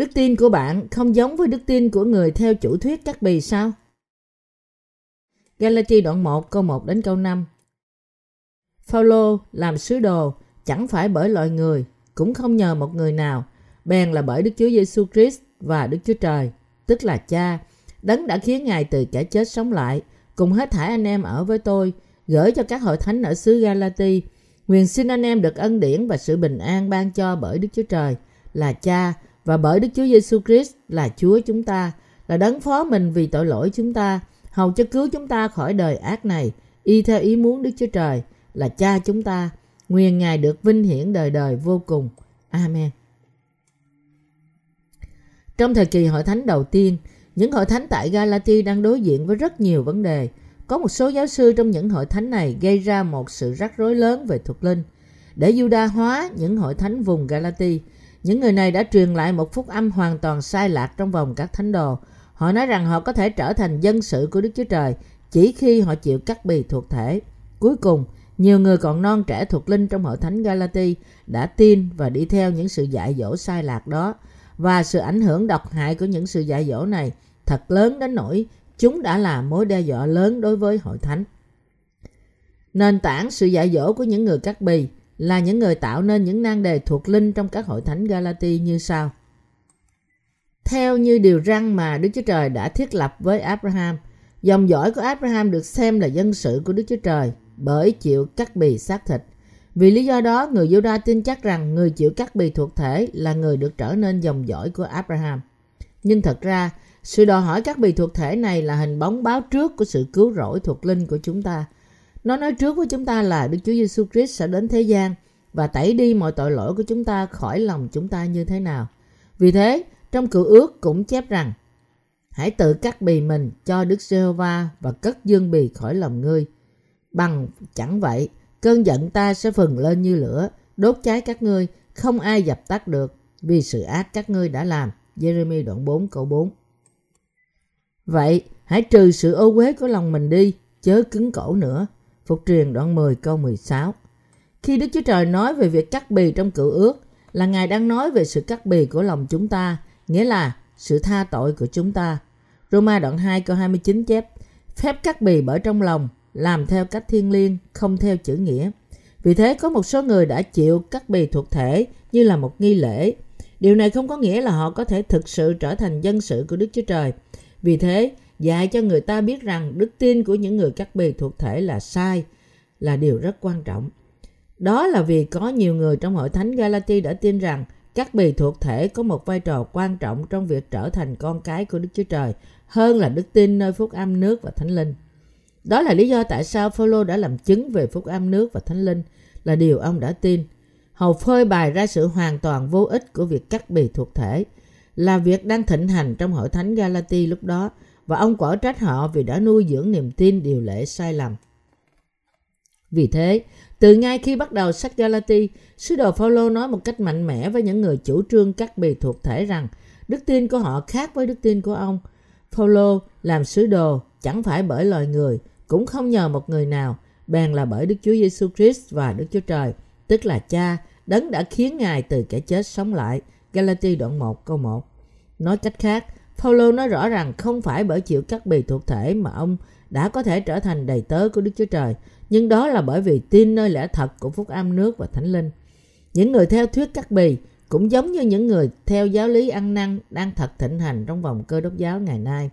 Đức tin của bạn không giống với đức tin của người theo chủ thuyết cắt bì sao? Galati đoạn 1 câu 1 đến câu 5 Phaolô làm sứ đồ chẳng phải bởi loại người, cũng không nhờ một người nào, bèn là bởi Đức Chúa Giêsu Christ và Đức Chúa Trời, tức là Cha, đấng đã khiến Ngài từ kẻ chết sống lại, cùng hết thảy anh em ở với tôi, gửi cho các hội thánh ở xứ Galati. Nguyện xin anh em được ân điển và sự bình an ban cho bởi Đức Chúa Trời là Cha và bởi Đức Chúa Giêsu Christ là Chúa chúng ta, là đấng phó mình vì tội lỗi chúng ta, hầu cho cứu chúng ta khỏi đời ác này, y theo ý muốn Đức Chúa Trời là Cha chúng ta. Nguyện Ngài được vinh hiển đời đời vô cùng. Amen. Trong thời kỳ hội thánh đầu tiên, những hội thánh tại Galati đang đối diện với rất nhiều vấn đề. Có một số giáo sư trong những hội thánh này gây ra một sự rắc rối lớn về thuộc linh. Để Juda hóa những hội thánh vùng Galati, những người này đã truyền lại một phúc âm hoàn toàn sai lạc trong vòng các thánh đồ. Họ nói rằng họ có thể trở thành dân sự của Đức Chúa Trời chỉ khi họ chịu cắt bì thuộc thể. Cuối cùng, nhiều người còn non trẻ thuộc linh trong hội thánh Galati đã tin và đi theo những sự dạy dỗ sai lạc đó và sự ảnh hưởng độc hại của những sự dạy dỗ này thật lớn đến nỗi chúng đã là mối đe dọa lớn đối với hội thánh. Nền tảng sự dạy dỗ của những người cắt bì là những người tạo nên những nan đề thuộc linh trong các hội thánh Galati như sau. Theo như điều răn mà Đức Chúa Trời đã thiết lập với Abraham, dòng dõi của Abraham được xem là dân sự của Đức Chúa Trời bởi chịu cắt bì xác thịt. Vì lý do đó, người Juda tin chắc rằng người chịu cắt bì thuộc thể là người được trở nên dòng dõi của Abraham. Nhưng thật ra, sự đòi hỏi cắt bì thuộc thể này là hình bóng báo trước của sự cứu rỗi thuộc linh của chúng ta. Nó nói trước với chúng ta là Đức Chúa Giêsu Christ sẽ đến thế gian và tẩy đi mọi tội lỗi của chúng ta khỏi lòng chúng ta như thế nào. Vì thế, trong cựu ước cũng chép rằng Hãy tự cắt bì mình cho Đức Giê-hô-va và cất dương bì khỏi lòng ngươi. Bằng chẳng vậy, cơn giận ta sẽ phừng lên như lửa, đốt cháy các ngươi, không ai dập tắt được vì sự ác các ngươi đã làm. Jeremy đoạn 4 câu 4 Vậy, hãy trừ sự ô uế của lòng mình đi, chớ cứng cổ nữa. Phục truyền đoạn 10 câu 16 Khi Đức Chúa Trời nói về việc cắt bì trong cựu ước, là Ngài đang nói về sự cắt bì của lòng chúng ta, nghĩa là sự tha tội của chúng ta. Roma đoạn 2 câu 29 chép, phép cắt bì bởi trong lòng, làm theo cách thiên liêng, không theo chữ nghĩa. Vì thế có một số người đã chịu cắt bì thuộc thể như là một nghi lễ. Điều này không có nghĩa là họ có thể thực sự trở thành dân sự của Đức Chúa Trời. Vì thế, dạy cho người ta biết rằng đức tin của những người cắt bì thuộc thể là sai, là điều rất quan trọng. Đó là vì có nhiều người trong hội thánh Galati đã tin rằng các bì thuộc thể có một vai trò quan trọng trong việc trở thành con cái của Đức Chúa Trời hơn là đức tin nơi phúc âm nước và thánh linh. Đó là lý do tại sao Phaolô đã làm chứng về phúc âm nước và thánh linh là điều ông đã tin. Hầu phơi bày ra sự hoàn toàn vô ích của việc cắt bì thuộc thể là việc đang thịnh hành trong hội thánh Galati lúc đó và ông quở trách họ vì đã nuôi dưỡng niềm tin điều lệ sai lầm. Vì thế, từ ngay khi bắt đầu sách Galati, sứ đồ Phaolô nói một cách mạnh mẽ với những người chủ trương cắt bì thuộc thể rằng đức tin của họ khác với đức tin của ông. Phaolô làm sứ đồ chẳng phải bởi loài người, cũng không nhờ một người nào, bèn là bởi Đức Chúa Giêsu Christ và Đức Chúa Trời, tức là Cha, đấng đã khiến Ngài từ kẻ chết sống lại. Galati đoạn 1 câu 1. Nói cách khác, Phaolô nói rõ rằng không phải bởi chịu cắt bì thuộc thể mà ông đã có thể trở thành đầy tớ của Đức Chúa Trời, nhưng đó là bởi vì tin nơi lẽ thật của phúc âm nước và thánh linh. Những người theo thuyết cắt bì cũng giống như những người theo giáo lý ăn năn đang thật thịnh hành trong vòng cơ đốc giáo ngày nay.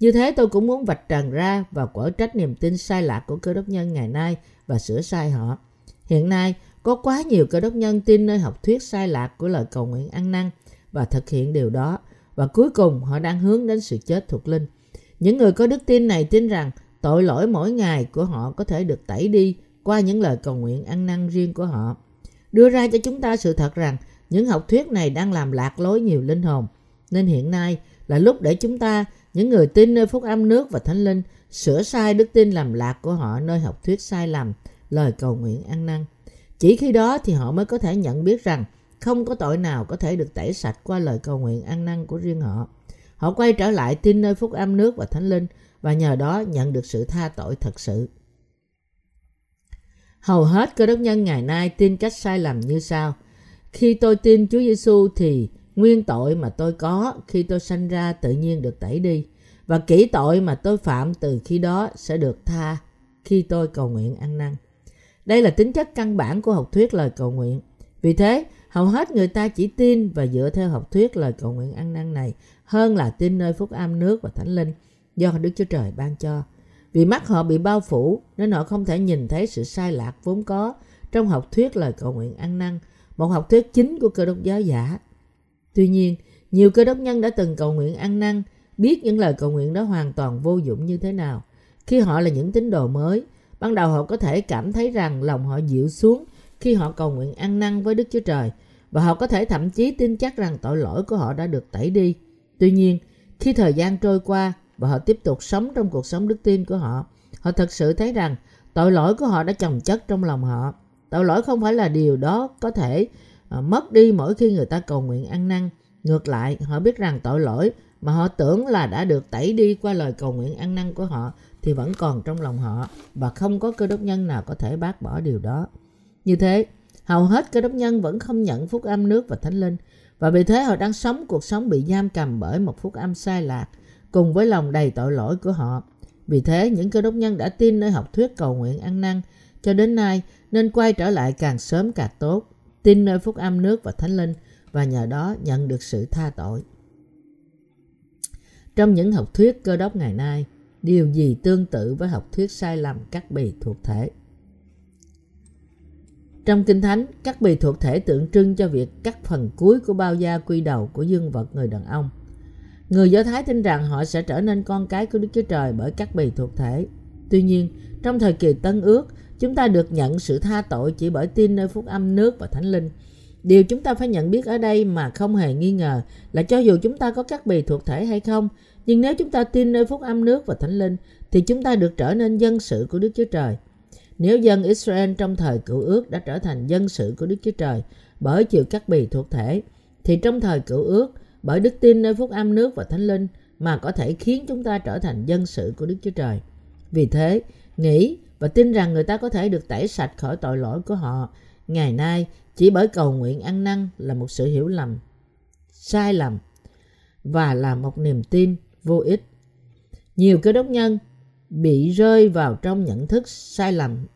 Như thế tôi cũng muốn vạch trần ra và quở trách niềm tin sai lạc của cơ đốc nhân ngày nay và sửa sai họ. Hiện nay, có quá nhiều cơ đốc nhân tin nơi học thuyết sai lạc của lời cầu nguyện ăn năn và thực hiện điều đó và cuối cùng họ đang hướng đến sự chết thuộc linh. Những người có đức tin này tin rằng tội lỗi mỗi ngày của họ có thể được tẩy đi qua những lời cầu nguyện ăn năn riêng của họ. Đưa ra cho chúng ta sự thật rằng những học thuyết này đang làm lạc lối nhiều linh hồn. Nên hiện nay là lúc để chúng ta, những người tin nơi phúc âm nước và thánh linh, sửa sai đức tin làm lạc của họ nơi học thuyết sai lầm, lời cầu nguyện ăn năn. Chỉ khi đó thì họ mới có thể nhận biết rằng không có tội nào có thể được tẩy sạch qua lời cầu nguyện ăn năn của riêng họ. Họ quay trở lại tin nơi phúc âm nước và thánh linh và nhờ đó nhận được sự tha tội thật sự. Hầu hết cơ đốc nhân ngày nay tin cách sai lầm như sau. Khi tôi tin Chúa Giêsu thì Nguyên tội mà tôi có khi tôi sanh ra tự nhiên được tẩy đi. Và kỹ tội mà tôi phạm từ khi đó sẽ được tha khi tôi cầu nguyện ăn năn. Đây là tính chất căn bản của học thuyết lời cầu nguyện. Vì thế, hầu hết người ta chỉ tin và dựa theo học thuyết lời cầu nguyện ăn năn này hơn là tin nơi phúc âm nước và thánh linh do Đức Chúa Trời ban cho. Vì mắt họ bị bao phủ nên họ không thể nhìn thấy sự sai lạc vốn có trong học thuyết lời cầu nguyện ăn năn, một học thuyết chính của cơ đốc giáo giả. Tuy nhiên, nhiều cơ đốc nhân đã từng cầu nguyện ăn năn, biết những lời cầu nguyện đó hoàn toàn vô dụng như thế nào. Khi họ là những tín đồ mới, ban đầu họ có thể cảm thấy rằng lòng họ dịu xuống khi họ cầu nguyện ăn năn với Đức Chúa Trời và họ có thể thậm chí tin chắc rằng tội lỗi của họ đã được tẩy đi. Tuy nhiên, khi thời gian trôi qua và họ tiếp tục sống trong cuộc sống đức tin của họ, họ thật sự thấy rằng tội lỗi của họ đã chồng chất trong lòng họ. Tội lỗi không phải là điều đó có thể ờ, mất đi mỗi khi người ta cầu nguyện ăn năn. Ngược lại, họ biết rằng tội lỗi mà họ tưởng là đã được tẩy đi qua lời cầu nguyện ăn năn của họ thì vẫn còn trong lòng họ và không có cơ đốc nhân nào có thể bác bỏ điều đó. Như thế, hầu hết cơ đốc nhân vẫn không nhận phúc âm nước và thánh linh và vì thế họ đang sống cuộc sống bị giam cầm bởi một phúc âm sai lạc cùng với lòng đầy tội lỗi của họ. Vì thế, những cơ đốc nhân đã tin nơi học thuyết cầu nguyện ăn năn cho đến nay nên quay trở lại càng sớm càng tốt, tin nơi phúc âm nước và thánh linh và nhờ đó nhận được sự tha tội. Trong những học thuyết cơ đốc ngày nay, điều gì tương tự với học thuyết sai lầm cắt bì thuộc thể? Trong Kinh Thánh, các bì thuộc thể tượng trưng cho việc cắt phần cuối của bao da quy đầu của dương vật người đàn ông. Người Do Thái tin rằng họ sẽ trở nên con cái của Đức Chúa Trời bởi các bì thuộc thể. Tuy nhiên, trong thời kỳ Tân Ước, chúng ta được nhận sự tha tội chỉ bởi tin nơi phúc âm nước và thánh linh. Điều chúng ta phải nhận biết ở đây mà không hề nghi ngờ là cho dù chúng ta có cắt bì thuộc thể hay không, nhưng nếu chúng ta tin nơi phúc âm nước và thánh linh, thì chúng ta được trở nên dân sự của Đức Chúa Trời. Nếu dân Israel trong thời cựu ước đã trở thành dân sự của Đức Chúa Trời bởi chịu cắt bì thuộc thể, thì trong thời cựu ước, bởi đức tin nơi phúc âm nước và thánh linh mà có thể khiến chúng ta trở thành dân sự của Đức Chúa Trời. Vì thế, nghĩ và tin rằng người ta có thể được tẩy sạch khỏi tội lỗi của họ ngày nay chỉ bởi cầu nguyện ăn năn là một sự hiểu lầm, sai lầm và là một niềm tin vô ích. Nhiều cơ đốc nhân bị rơi vào trong nhận thức sai lầm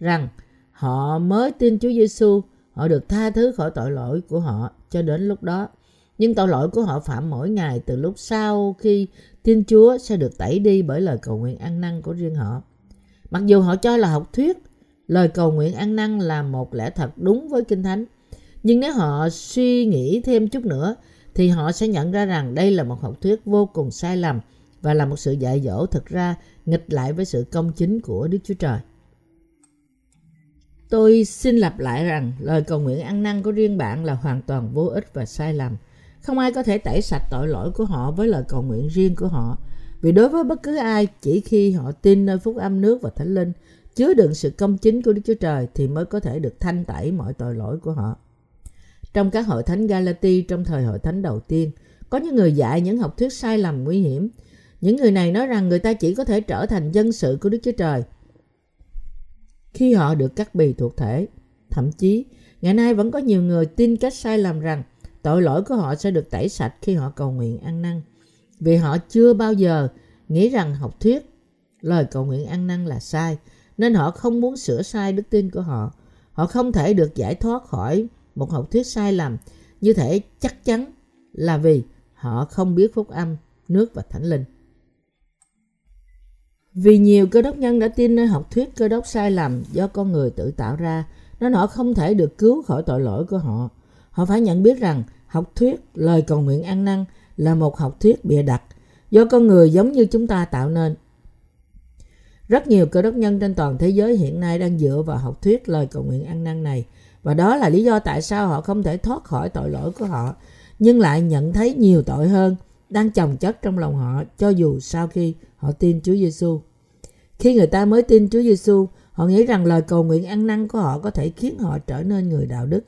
rằng họ mới tin Chúa Giêsu, họ được tha thứ khỏi tội lỗi của họ cho đến lúc đó. Nhưng tội lỗi của họ phạm mỗi ngày từ lúc sau khi tin Chúa sẽ được tẩy đi bởi lời cầu nguyện ăn năn của riêng họ. Mặc dù họ cho là học thuyết, lời cầu nguyện ăn năn là một lẽ thật đúng với Kinh Thánh. Nhưng nếu họ suy nghĩ thêm chút nữa thì họ sẽ nhận ra rằng đây là một học thuyết vô cùng sai lầm và là một sự dạy dỗ thực ra nghịch lại với sự công chính của Đức Chúa Trời. Tôi xin lặp lại rằng lời cầu nguyện ăn năn của riêng bạn là hoàn toàn vô ích và sai lầm. Không ai có thể tẩy sạch tội lỗi của họ với lời cầu nguyện riêng của họ. Vì đối với bất cứ ai, chỉ khi họ tin nơi phúc âm nước và thánh linh, chứa đựng sự công chính của Đức Chúa Trời thì mới có thể được thanh tẩy mọi tội lỗi của họ. Trong các hội thánh Galati trong thời hội thánh đầu tiên, có những người dạy những học thuyết sai lầm nguy hiểm. Những người này nói rằng người ta chỉ có thể trở thành dân sự của Đức Chúa Trời khi họ được cắt bì thuộc thể. Thậm chí, ngày nay vẫn có nhiều người tin cách sai lầm rằng tội lỗi của họ sẽ được tẩy sạch khi họ cầu nguyện ăn năn. Vì họ chưa bao giờ nghĩ rằng học thuyết lời cầu nguyện ăn năn là sai, nên họ không muốn sửa sai đức tin của họ. Họ không thể được giải thoát khỏi một học thuyết sai lầm như thể chắc chắn là vì họ không biết phúc âm, nước và thánh linh. Vì nhiều cơ đốc nhân đã tin nơi học thuyết cơ đốc sai lầm do con người tự tạo ra, nên họ không thể được cứu khỏi tội lỗi của họ. Họ phải nhận biết rằng học thuyết lời cầu nguyện ăn năn là một học thuyết bịa đặt do con người giống như chúng ta tạo nên. Rất nhiều cơ đốc nhân trên toàn thế giới hiện nay đang dựa vào học thuyết lời cầu nguyện ăn năn này và đó là lý do tại sao họ không thể thoát khỏi tội lỗi của họ nhưng lại nhận thấy nhiều tội hơn đang chồng chất trong lòng họ cho dù sau khi họ tin Chúa Giêsu. Khi người ta mới tin Chúa Giêsu, họ nghĩ rằng lời cầu nguyện ăn năn của họ có thể khiến họ trở nên người đạo đức.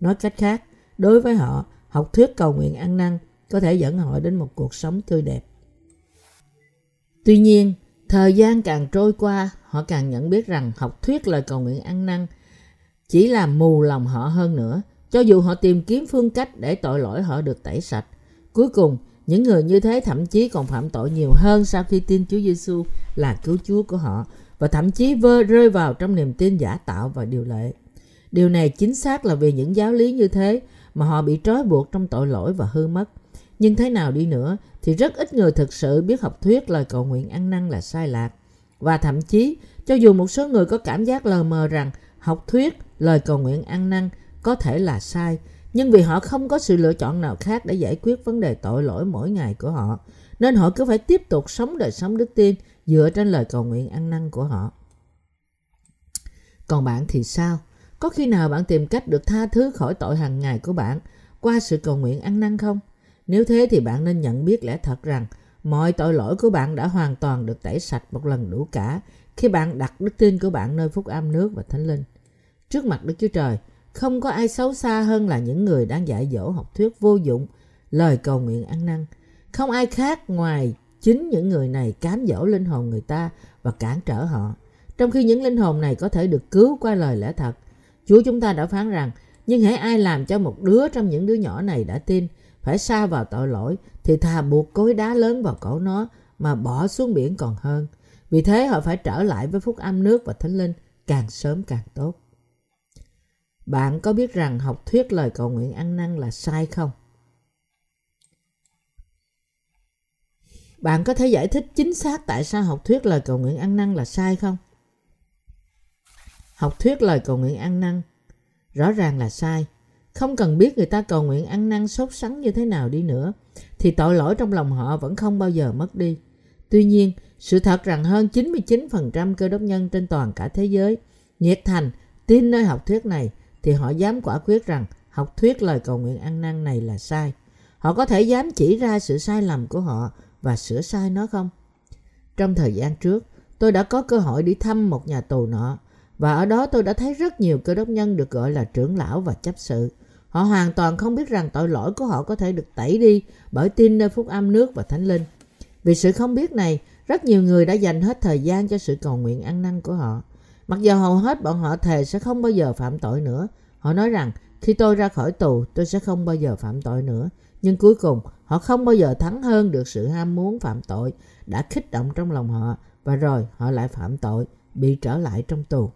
Nói cách khác, đối với họ, học thuyết cầu nguyện ăn năn có thể dẫn họ đến một cuộc sống tươi đẹp. Tuy nhiên, thời gian càng trôi qua, họ càng nhận biết rằng học thuyết lời cầu nguyện ăn năn chỉ làm mù lòng họ hơn nữa. cho dù họ tìm kiếm phương cách để tội lỗi họ được tẩy sạch. Cuối cùng, những người như thế thậm chí còn phạm tội nhiều hơn sau khi tin Chúa Giêsu là cứu Chúa của họ và thậm chí vơ rơi vào trong niềm tin giả tạo và điều lệ. Điều này chính xác là vì những giáo lý như thế mà họ bị trói buộc trong tội lỗi và hư mất. Nhưng thế nào đi nữa thì rất ít người thực sự biết học thuyết lời cầu nguyện ăn năn là sai lạc. Và thậm chí, cho dù một số người có cảm giác lờ mờ rằng học thuyết lời cầu nguyện ăn năn có thể là sai, nhưng vì họ không có sự lựa chọn nào khác để giải quyết vấn đề tội lỗi mỗi ngày của họ, nên họ cứ phải tiếp tục sống đời sống đức tin dựa trên lời cầu nguyện ăn năn của họ. Còn bạn thì sao? Có khi nào bạn tìm cách được tha thứ khỏi tội hàng ngày của bạn qua sự cầu nguyện ăn năn không? Nếu thế thì bạn nên nhận biết lẽ thật rằng mọi tội lỗi của bạn đã hoàn toàn được tẩy sạch một lần đủ cả khi bạn đặt đức tin của bạn nơi phúc âm nước và thánh linh. Trước mặt Đức Chúa Trời, không có ai xấu xa hơn là những người đang dạy dỗ học thuyết vô dụng, lời cầu nguyện ăn năn. Không ai khác ngoài chính những người này cám dỗ linh hồn người ta và cản trở họ. Trong khi những linh hồn này có thể được cứu qua lời lẽ thật, Chúa chúng ta đã phán rằng, nhưng hãy ai làm cho một đứa trong những đứa nhỏ này đã tin, phải xa vào tội lỗi, thì thà buộc cối đá lớn vào cổ nó mà bỏ xuống biển còn hơn. Vì thế họ phải trở lại với phúc âm nước và thánh linh càng sớm càng tốt. Bạn có biết rằng học thuyết lời cầu nguyện ăn năn là sai không? Bạn có thể giải thích chính xác tại sao học thuyết lời cầu nguyện ăn năn là sai không? Học thuyết lời cầu nguyện ăn năn rõ ràng là sai. Không cần biết người ta cầu nguyện ăn năn sốt sắng như thế nào đi nữa, thì tội lỗi trong lòng họ vẫn không bao giờ mất đi. Tuy nhiên, sự thật rằng hơn 99% cơ đốc nhân trên toàn cả thế giới nhiệt thành tin nơi học thuyết này thì họ dám quả quyết rằng học thuyết lời cầu nguyện ăn năn này là sai. Họ có thể dám chỉ ra sự sai lầm của họ và sửa sai nó không? Trong thời gian trước, tôi đã có cơ hội đi thăm một nhà tù nọ và ở đó tôi đã thấy rất nhiều cơ đốc nhân được gọi là trưởng lão và chấp sự. Họ hoàn toàn không biết rằng tội lỗi của họ có thể được tẩy đi bởi tin nơi phúc âm nước và thánh linh. Vì sự không biết này, rất nhiều người đã dành hết thời gian cho sự cầu nguyện ăn năn của họ. Mặc dù hầu hết bọn họ thề sẽ không bao giờ phạm tội nữa. Họ nói rằng khi tôi ra khỏi tù tôi sẽ không bao giờ phạm tội nữa. Nhưng cuối cùng họ không bao giờ thắng hơn được sự ham muốn phạm tội đã kích động trong lòng họ và rồi họ lại phạm tội, bị trở lại trong tù.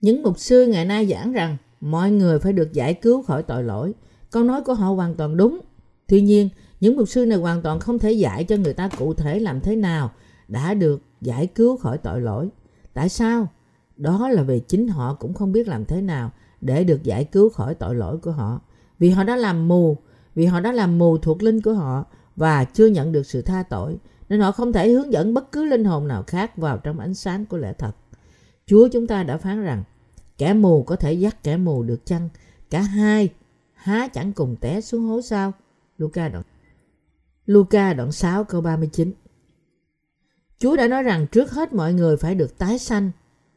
Những mục sư ngày nay giảng rằng mọi người phải được giải cứu khỏi tội lỗi. Câu nói của họ hoàn toàn đúng. Tuy nhiên, những mục sư này hoàn toàn không thể dạy cho người ta cụ thể làm thế nào đã được giải cứu khỏi tội lỗi. Tại sao? Đó là vì chính họ cũng không biết làm thế nào để được giải cứu khỏi tội lỗi của họ. Vì họ đã làm mù, vì họ đã làm mù thuộc linh của họ và chưa nhận được sự tha tội, nên họ không thể hướng dẫn bất cứ linh hồn nào khác vào trong ánh sáng của lẽ thật. Chúa chúng ta đã phán rằng, kẻ mù có thể dắt kẻ mù được chăng? Cả hai há chẳng cùng té xuống hố sao? Luca đoạn Luca đoạn 6 câu 39 Chúa đã nói rằng trước hết mọi người phải được tái sanh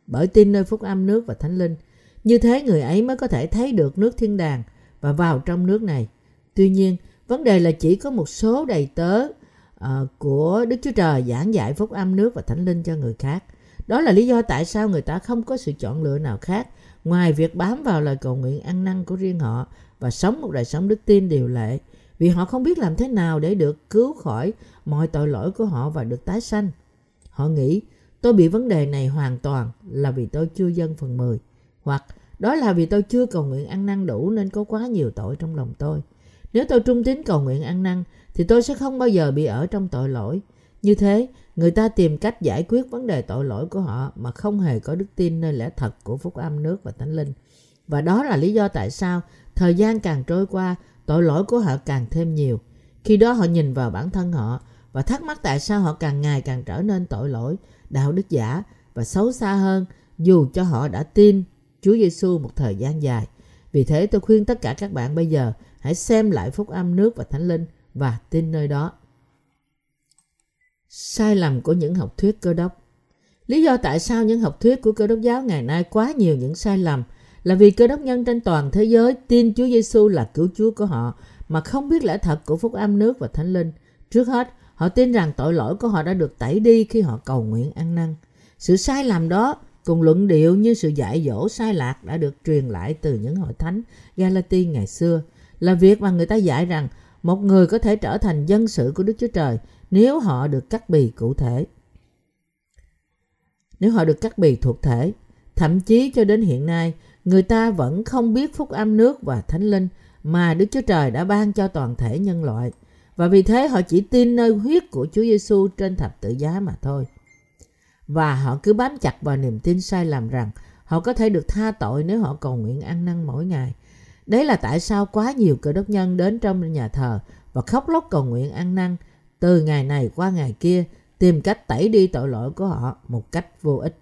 bởi tin nơi phúc âm nước và thánh linh. Như thế người ấy mới có thể thấy được nước thiên đàng và vào trong nước này. Tuy nhiên, vấn đề là chỉ có một số đầy tớ uh, của Đức Chúa Trời giảng dạy phúc âm nước và thánh linh cho người khác. Đó là lý do tại sao người ta không có sự chọn lựa nào khác ngoài việc bám vào lời cầu nguyện ăn năn của riêng họ và sống một đời sống đức tin điều lệ vì họ không biết làm thế nào để được cứu khỏi mọi tội lỗi của họ và được tái sanh. Họ nghĩ tôi bị vấn đề này hoàn toàn là vì tôi chưa dân phần 10 hoặc đó là vì tôi chưa cầu nguyện ăn năn đủ nên có quá nhiều tội trong lòng tôi. Nếu tôi trung tín cầu nguyện ăn năn thì tôi sẽ không bao giờ bị ở trong tội lỗi. Như thế, người ta tìm cách giải quyết vấn đề tội lỗi của họ mà không hề có đức tin nơi lẽ thật của phúc âm nước và thánh linh. Và đó là lý do tại sao thời gian càng trôi qua, tội lỗi của họ càng thêm nhiều. Khi đó họ nhìn vào bản thân họ và thắc mắc tại sao họ càng ngày càng trở nên tội lỗi, đạo đức giả và xấu xa hơn dù cho họ đã tin Chúa Giêsu một thời gian dài. Vì thế tôi khuyên tất cả các bạn bây giờ hãy xem lại phúc âm nước và thánh linh và tin nơi đó. Sai lầm của những học thuyết cơ đốc Lý do tại sao những học thuyết của cơ đốc giáo ngày nay quá nhiều những sai lầm là vì cơ đốc nhân trên toàn thế giới tin Chúa Giêsu là cứu Chúa của họ mà không biết lẽ thật của phúc âm nước và thánh linh. Trước hết, họ tin rằng tội lỗi của họ đã được tẩy đi khi họ cầu nguyện ăn năn. Sự sai lầm đó cùng luận điệu như sự dạy dỗ sai lạc đã được truyền lại từ những hội thánh Galati ngày xưa, là việc mà người ta dạy rằng một người có thể trở thành dân sự của Đức Chúa Trời nếu họ được cắt bì cụ thể. Nếu họ được cắt bì thuộc thể, thậm chí cho đến hiện nay, người ta vẫn không biết phúc âm nước và thánh linh mà Đức Chúa Trời đã ban cho toàn thể nhân loại. Và vì thế họ chỉ tin nơi huyết của Chúa Giêsu trên thập tự giá mà thôi. Và họ cứ bám chặt vào niềm tin sai lầm rằng họ có thể được tha tội nếu họ cầu nguyện ăn năn mỗi ngày. Đấy là tại sao quá nhiều cơ đốc nhân đến trong nhà thờ và khóc lóc cầu nguyện ăn năn từ ngày này qua ngày kia tìm cách tẩy đi tội lỗi của họ một cách vô ích.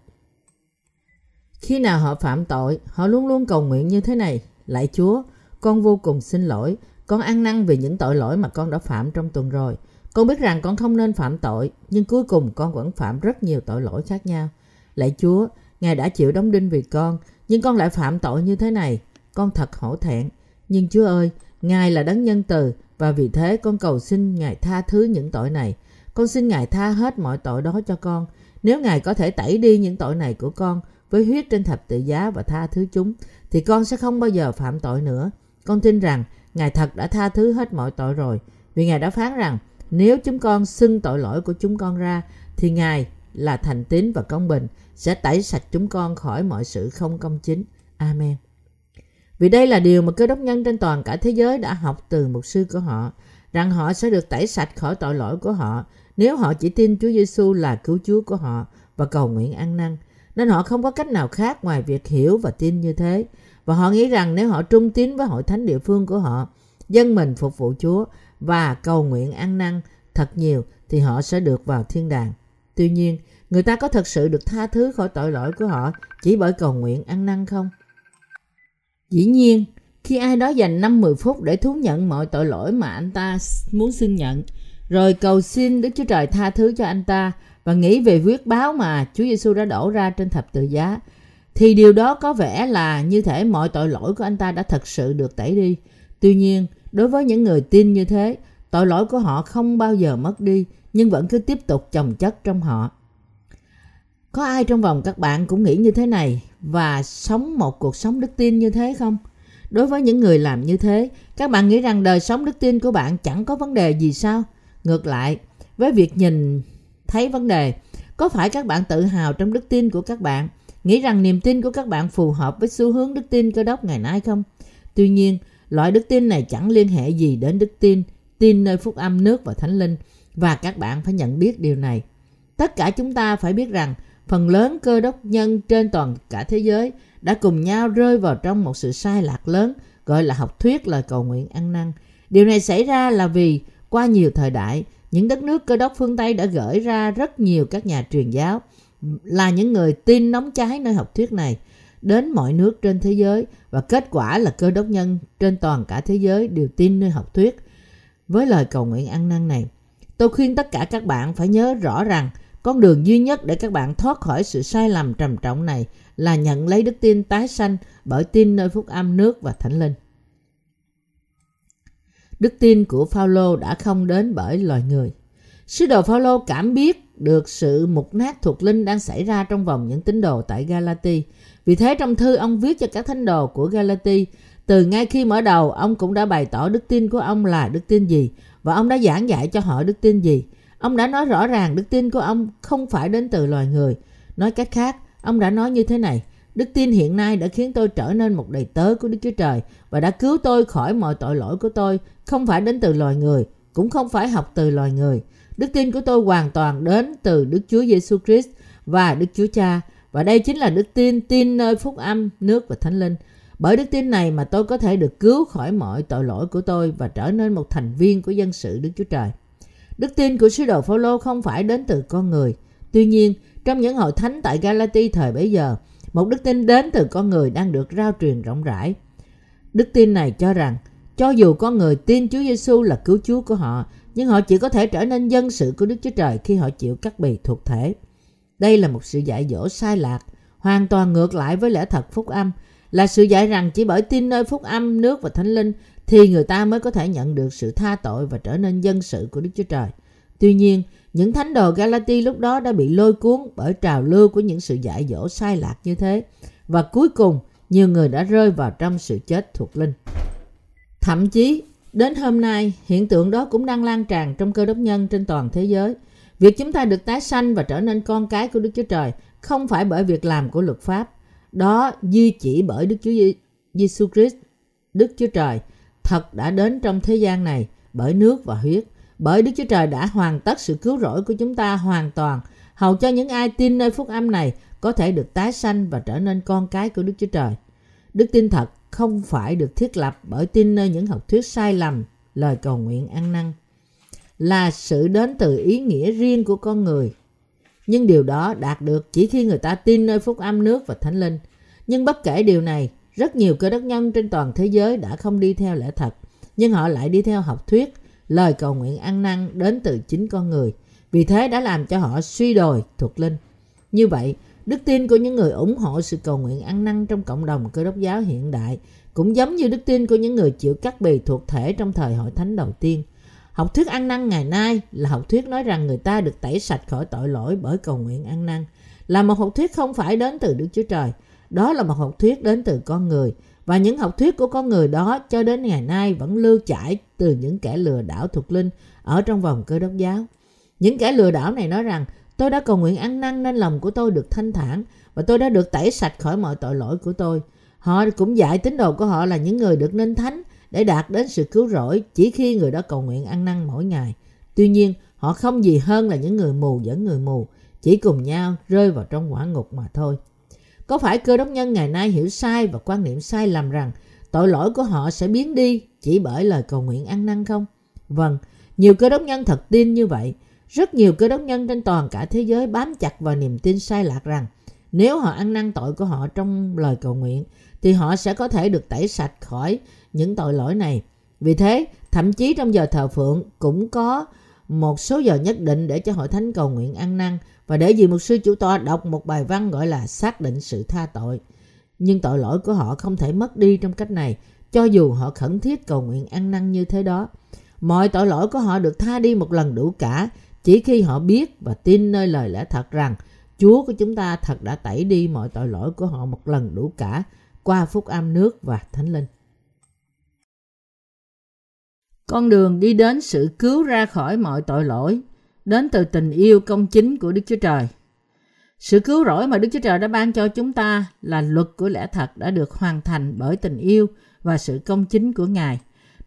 Khi nào họ phạm tội, họ luôn luôn cầu nguyện như thế này. Lạy Chúa, con vô cùng xin lỗi. Con ăn năn vì những tội lỗi mà con đã phạm trong tuần rồi. Con biết rằng con không nên phạm tội, nhưng cuối cùng con vẫn phạm rất nhiều tội lỗi khác nhau. Lạy Chúa, Ngài đã chịu đóng đinh vì con, nhưng con lại phạm tội như thế này. Con thật hổ thẹn. Nhưng Chúa ơi, Ngài là đấng nhân từ, và vì thế con cầu xin Ngài tha thứ những tội này. Con xin Ngài tha hết mọi tội đó cho con. Nếu Ngài có thể tẩy đi những tội này của con với huyết trên thập tự giá và tha thứ chúng, thì con sẽ không bao giờ phạm tội nữa. Con tin rằng Ngài thật đã tha thứ hết mọi tội rồi, vì Ngài đã phán rằng nếu chúng con xưng tội lỗi của chúng con ra, thì Ngài là thành tín và công bình, sẽ tẩy sạch chúng con khỏi mọi sự không công chính. Amen. Vì đây là điều mà cơ đốc nhân trên toàn cả thế giới đã học từ mục sư của họ, rằng họ sẽ được tẩy sạch khỏi tội lỗi của họ nếu họ chỉ tin Chúa Giêsu là cứu Chúa của họ và cầu nguyện ăn năn. Nên họ không có cách nào khác ngoài việc hiểu và tin như thế. Và họ nghĩ rằng nếu họ trung tín với hội thánh địa phương của họ, dân mình phục vụ Chúa và cầu nguyện ăn năn thật nhiều thì họ sẽ được vào thiên đàng. Tuy nhiên, người ta có thật sự được tha thứ khỏi tội lỗi của họ chỉ bởi cầu nguyện ăn năn không? Dĩ nhiên, khi ai đó dành 5-10 phút để thú nhận mọi tội lỗi mà anh ta muốn xưng nhận, rồi cầu xin Đức Chúa Trời tha thứ cho anh ta và nghĩ về quyết báo mà Chúa Giêsu đã đổ ra trên thập tự giá, thì điều đó có vẻ là như thể mọi tội lỗi của anh ta đã thật sự được tẩy đi. Tuy nhiên, đối với những người tin như thế, tội lỗi của họ không bao giờ mất đi, nhưng vẫn cứ tiếp tục chồng chất trong họ. Có ai trong vòng các bạn cũng nghĩ như thế này và sống một cuộc sống đức tin như thế không? Đối với những người làm như thế, các bạn nghĩ rằng đời sống đức tin của bạn chẳng có vấn đề gì sao? Ngược lại, với việc nhìn thấy vấn đề, có phải các bạn tự hào trong đức tin của các bạn, nghĩ rằng niềm tin của các bạn phù hợp với xu hướng đức tin cơ đốc ngày nay không? Tuy nhiên, loại đức tin này chẳng liên hệ gì đến đức tin, tin nơi phúc âm nước và thánh linh và các bạn phải nhận biết điều này. Tất cả chúng ta phải biết rằng phần lớn cơ đốc nhân trên toàn cả thế giới đã cùng nhau rơi vào trong một sự sai lạc lớn gọi là học thuyết lời cầu nguyện ăn năn. Điều này xảy ra là vì qua nhiều thời đại, những đất nước cơ đốc phương Tây đã gửi ra rất nhiều các nhà truyền giáo là những người tin nóng cháy nơi học thuyết này, đến mọi nước trên thế giới, và kết quả là cơ đốc nhân trên toàn cả thế giới đều tin nơi học thuyết với lời cầu nguyện ăn năn này. Tôi khuyên tất cả các bạn phải nhớ rõ rằng con đường duy nhất để các bạn thoát khỏi sự sai lầm trầm trọng này là nhận lấy đức tin tái sanh bởi tin nơi phúc âm nước và thánh linh. Đức tin của Phaolô đã không đến bởi loài người. Sứ đồ Phaolô cảm biết được sự mục nát thuộc linh đang xảy ra trong vòng những tín đồ tại Galati. Vì thế trong thư ông viết cho các thánh đồ của Galati, từ ngay khi mở đầu ông cũng đã bày tỏ đức tin của ông là đức tin gì và ông đã giảng dạy cho họ đức tin gì. Ông đã nói rõ ràng đức tin của ông không phải đến từ loài người. Nói cách khác, ông đã nói như thế này, Đức tin hiện nay đã khiến tôi trở nên một đầy tớ của Đức Chúa Trời và đã cứu tôi khỏi mọi tội lỗi của tôi, không phải đến từ loài người, cũng không phải học từ loài người. Đức tin của tôi hoàn toàn đến từ Đức Chúa Giêsu Christ và Đức Chúa Cha, và đây chính là đức tin tin nơi phúc âm, nước và thánh linh. Bởi đức tin này mà tôi có thể được cứu khỏi mọi tội lỗi của tôi và trở nên một thành viên của dân sự Đức Chúa Trời. Đức tin của sứ đồ Phaolô không phải đến từ con người. Tuy nhiên, trong những hội thánh tại Galati thời bấy giờ, một đức tin đến từ con người đang được rao truyền rộng rãi. Đức tin này cho rằng, cho dù con người tin Chúa Giêsu là cứu Chúa của họ, nhưng họ chỉ có thể trở nên dân sự của Đức Chúa Trời khi họ chịu cắt bì thuộc thể. Đây là một sự dạy dỗ sai lạc, hoàn toàn ngược lại với lẽ thật phúc âm, là sự dạy rằng chỉ bởi tin nơi phúc âm, nước và thánh linh thì người ta mới có thể nhận được sự tha tội và trở nên dân sự của Đức Chúa Trời. Tuy nhiên, những thánh đồ Galati lúc đó đã bị lôi cuốn bởi trào lưu của những sự dạy dỗ sai lạc như thế. Và cuối cùng, nhiều người đã rơi vào trong sự chết thuộc linh. Thậm chí, đến hôm nay, hiện tượng đó cũng đang lan tràn trong cơ đốc nhân trên toàn thế giới. Việc chúng ta được tái sanh và trở nên con cái của Đức Chúa Trời không phải bởi việc làm của luật pháp. Đó duy chỉ bởi Đức Chúa Giêsu Christ, Đức Chúa Trời, thật đã đến trong thế gian này bởi nước và huyết. Bởi Đức Chúa Trời đã hoàn tất sự cứu rỗi của chúng ta hoàn toàn, hầu cho những ai tin nơi phúc âm này có thể được tái sanh và trở nên con cái của Đức Chúa Trời. Đức tin thật không phải được thiết lập bởi tin nơi những học thuyết sai lầm, lời cầu nguyện ăn năn, là sự đến từ ý nghĩa riêng của con người. Nhưng điều đó đạt được chỉ khi người ta tin nơi phúc âm nước và thánh linh. Nhưng bất kể điều này, rất nhiều cơ đốc nhân trên toàn thế giới đã không đi theo lẽ thật, nhưng họ lại đi theo học thuyết, lời cầu nguyện ăn năn đến từ chính con người. Vì thế đã làm cho họ suy đồi thuộc linh. Như vậy, đức tin của những người ủng hộ sự cầu nguyện ăn năn trong cộng đồng cơ đốc giáo hiện đại cũng giống như đức tin của những người chịu cắt bì thuộc thể trong thời hội thánh đầu tiên. Học thuyết ăn năn ngày nay là học thuyết nói rằng người ta được tẩy sạch khỏi tội lỗi bởi cầu nguyện ăn năn. Là một học thuyết không phải đến từ Đức Chúa Trời. Đó là một học thuyết đến từ con người. Và những học thuyết của con người đó cho đến ngày nay vẫn lưu chảy từ những kẻ lừa đảo thuộc linh ở trong vòng cơ đốc giáo. Những kẻ lừa đảo này nói rằng tôi đã cầu nguyện ăn năn nên lòng của tôi được thanh thản và tôi đã được tẩy sạch khỏi mọi tội lỗi của tôi. Họ cũng dạy tín đồ của họ là những người được nên thánh để đạt đến sự cứu rỗi chỉ khi người đó cầu nguyện ăn năn mỗi ngày. Tuy nhiên, họ không gì hơn là những người mù dẫn người mù, chỉ cùng nhau rơi vào trong quả ngục mà thôi. Có phải cơ đốc nhân ngày nay hiểu sai và quan niệm sai lầm rằng tội lỗi của họ sẽ biến đi chỉ bởi lời cầu nguyện ăn năn không? Vâng, nhiều cơ đốc nhân thật tin như vậy. Rất nhiều cơ đốc nhân trên toàn cả thế giới bám chặt vào niềm tin sai lạc rằng nếu họ ăn năn tội của họ trong lời cầu nguyện thì họ sẽ có thể được tẩy sạch khỏi những tội lỗi này. Vì thế, thậm chí trong giờ thờ phượng cũng có một số giờ nhất định để cho hội thánh cầu nguyện ăn năn và để vì một sư chủ tọa đọc một bài văn gọi là xác định sự tha tội. Nhưng tội lỗi của họ không thể mất đi trong cách này, cho dù họ khẩn thiết cầu nguyện ăn năn như thế đó. Mọi tội lỗi của họ được tha đi một lần đủ cả, chỉ khi họ biết và tin nơi lời lẽ thật rằng Chúa của chúng ta thật đã tẩy đi mọi tội lỗi của họ một lần đủ cả qua phúc âm nước và thánh linh. Con đường đi đến sự cứu ra khỏi mọi tội lỗi đến từ tình yêu công chính của Đức Chúa Trời. Sự cứu rỗi mà Đức Chúa Trời đã ban cho chúng ta là luật của lẽ thật đã được hoàn thành bởi tình yêu và sự công chính của Ngài.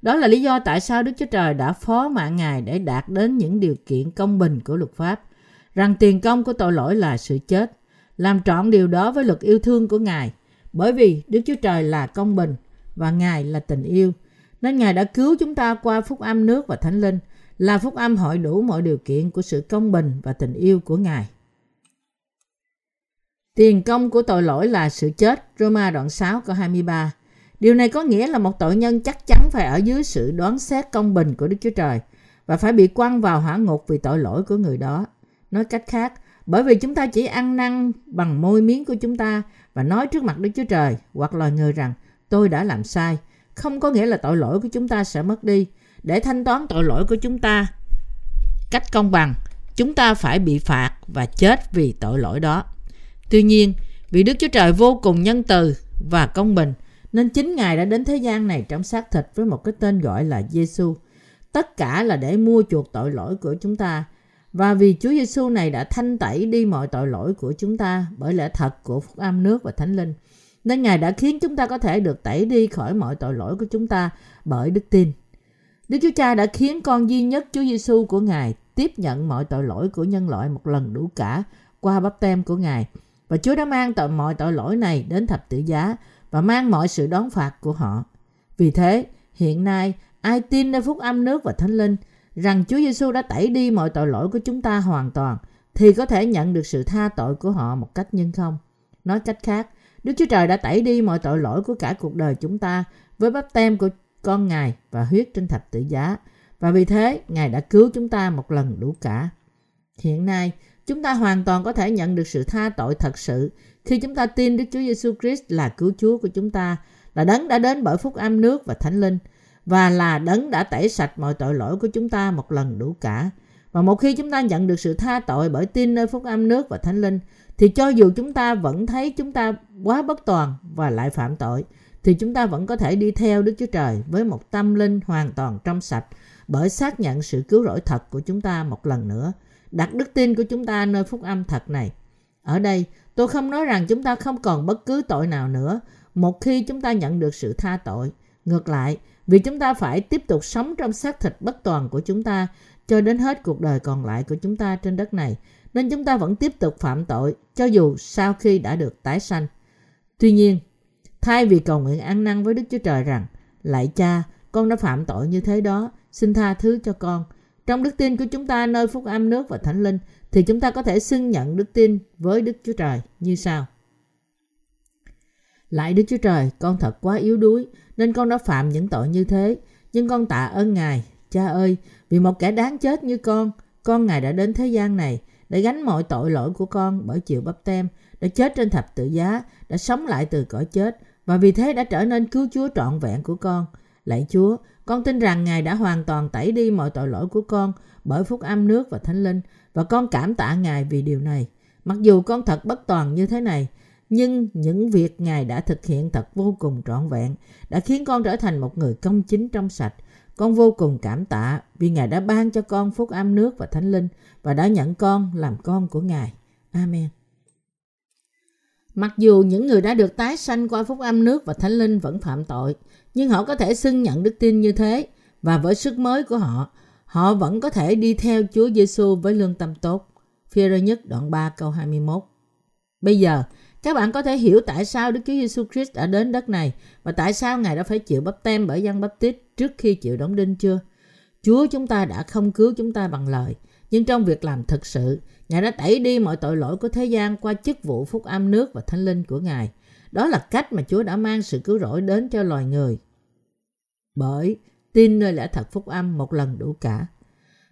Đó là lý do tại sao Đức Chúa Trời đã phó mạng Ngài để đạt đến những điều kiện công bình của luật pháp, rằng tiền công của tội lỗi là sự chết, làm trọn điều đó với luật yêu thương của Ngài, bởi vì Đức Chúa Trời là công bình và Ngài là tình yêu, nên Ngài đã cứu chúng ta qua phúc âm nước và thánh linh, là phúc âm hội đủ mọi điều kiện của sự công bình và tình yêu của Ngài. Tiền công của tội lỗi là sự chết, Roma đoạn 6 câu 23. Điều này có nghĩa là một tội nhân chắc chắn phải ở dưới sự đoán xét công bình của Đức Chúa Trời và phải bị quăng vào hỏa ngục vì tội lỗi của người đó. Nói cách khác, bởi vì chúng ta chỉ ăn năn bằng môi miếng của chúng ta và nói trước mặt Đức Chúa Trời hoặc loài người rằng tôi đã làm sai, không có nghĩa là tội lỗi của chúng ta sẽ mất đi. Để thanh toán tội lỗi của chúng ta cách công bằng, chúng ta phải bị phạt và chết vì tội lỗi đó. Tuy nhiên, vì Đức Chúa Trời vô cùng nhân từ và công bình, nên chính Ngài đã đến thế gian này trong xác thịt với một cái tên gọi là Giêsu. Tất cả là để mua chuộc tội lỗi của chúng ta. Và vì Chúa Giêsu này đã thanh tẩy đi mọi tội lỗi của chúng ta bởi lẽ thật của phúc âm nước và thánh linh. Nên Ngài đã khiến chúng ta có thể được tẩy đi khỏi mọi tội lỗi của chúng ta bởi đức tin. Đức Chúa Cha đã khiến con duy nhất Chúa Giêsu của Ngài tiếp nhận mọi tội lỗi của nhân loại một lần đủ cả qua bắp tem của Ngài. Và Chúa đã mang tội, mọi tội lỗi này đến thập tự giá và mang mọi sự đón phạt của họ. Vì thế, hiện nay, ai tin nơi phúc âm nước và thánh linh rằng Chúa Giêsu đã tẩy đi mọi tội lỗi của chúng ta hoàn toàn thì có thể nhận được sự tha tội của họ một cách nhân không. Nói cách khác, Đức Chúa Trời đã tẩy đi mọi tội lỗi của cả cuộc đời chúng ta với bắp tem của con Ngài và huyết trên thập tự giá. Và vì thế, Ngài đã cứu chúng ta một lần đủ cả. Hiện nay, chúng ta hoàn toàn có thể nhận được sự tha tội thật sự khi chúng ta tin Đức Chúa Giêsu Christ là cứu Chúa của chúng ta, là đấng đã đến bởi phúc âm nước và thánh linh và là đấng đã tẩy sạch mọi tội lỗi của chúng ta một lần đủ cả. Và một khi chúng ta nhận được sự tha tội bởi tin nơi phúc âm nước và thánh linh, thì cho dù chúng ta vẫn thấy chúng ta quá bất toàn và lại phạm tội, thì chúng ta vẫn có thể đi theo Đức Chúa Trời với một tâm linh hoàn toàn trong sạch bởi xác nhận sự cứu rỗi thật của chúng ta một lần nữa, đặt đức tin của chúng ta nơi phúc âm thật này. Ở đây, tôi không nói rằng chúng ta không còn bất cứ tội nào nữa một khi chúng ta nhận được sự tha tội. Ngược lại, vì chúng ta phải tiếp tục sống trong xác thịt bất toàn của chúng ta cho đến hết cuộc đời còn lại của chúng ta trên đất này, nên chúng ta vẫn tiếp tục phạm tội cho dù sau khi đã được tái sanh. Tuy nhiên, thay vì cầu nguyện ăn năn với Đức Chúa Trời rằng, Lạy cha, con đã phạm tội như thế đó, xin tha thứ cho con. Trong đức tin của chúng ta nơi phúc âm nước và thánh linh, thì chúng ta có thể xưng nhận đức tin với Đức Chúa Trời như sau. Lại Đức Chúa Trời, con thật quá yếu đuối, nên con đã phạm những tội như thế. Nhưng con tạ ơn Ngài, cha ơi, vì một kẻ đáng chết như con, con Ngài đã đến thế gian này để gánh mọi tội lỗi của con bởi chịu bắp tem, đã chết trên thập tự giá, đã sống lại từ cõi chết và vì thế đã trở nên cứu Chúa trọn vẹn của con. Lạy Chúa, con tin rằng Ngài đã hoàn toàn tẩy đi mọi tội lỗi của con bởi phúc âm nước và thánh linh và con cảm tạ Ngài vì điều này. Mặc dù con thật bất toàn như thế này, nhưng những việc Ngài đã thực hiện thật vô cùng trọn vẹn, đã khiến con trở thành một người công chính trong sạch. Con vô cùng cảm tạ vì Ngài đã ban cho con phúc âm nước và thánh linh và đã nhận con làm con của Ngài. Amen. Mặc dù những người đã được tái sanh qua phúc âm nước và thánh linh vẫn phạm tội, nhưng họ có thể xưng nhận đức tin như thế và với sức mới của họ, họ vẫn có thể đi theo Chúa Giêsu với lương tâm tốt. Phi-rơ nhất đoạn 3 câu 21 Bây giờ, các bạn có thể hiểu tại sao Đức Chúa Giêsu Christ đã đến đất này và tại sao Ngài đã phải chịu bắp tem bởi dân bắp tít trước khi chịu đóng đinh chưa? Chúa chúng ta đã không cứu chúng ta bằng lời, nhưng trong việc làm thực sự, Ngài đã tẩy đi mọi tội lỗi của thế gian qua chức vụ phúc âm nước và thánh linh của Ngài. Đó là cách mà Chúa đã mang sự cứu rỗi đến cho loài người. Bởi tin nơi lẽ thật phúc âm một lần đủ cả.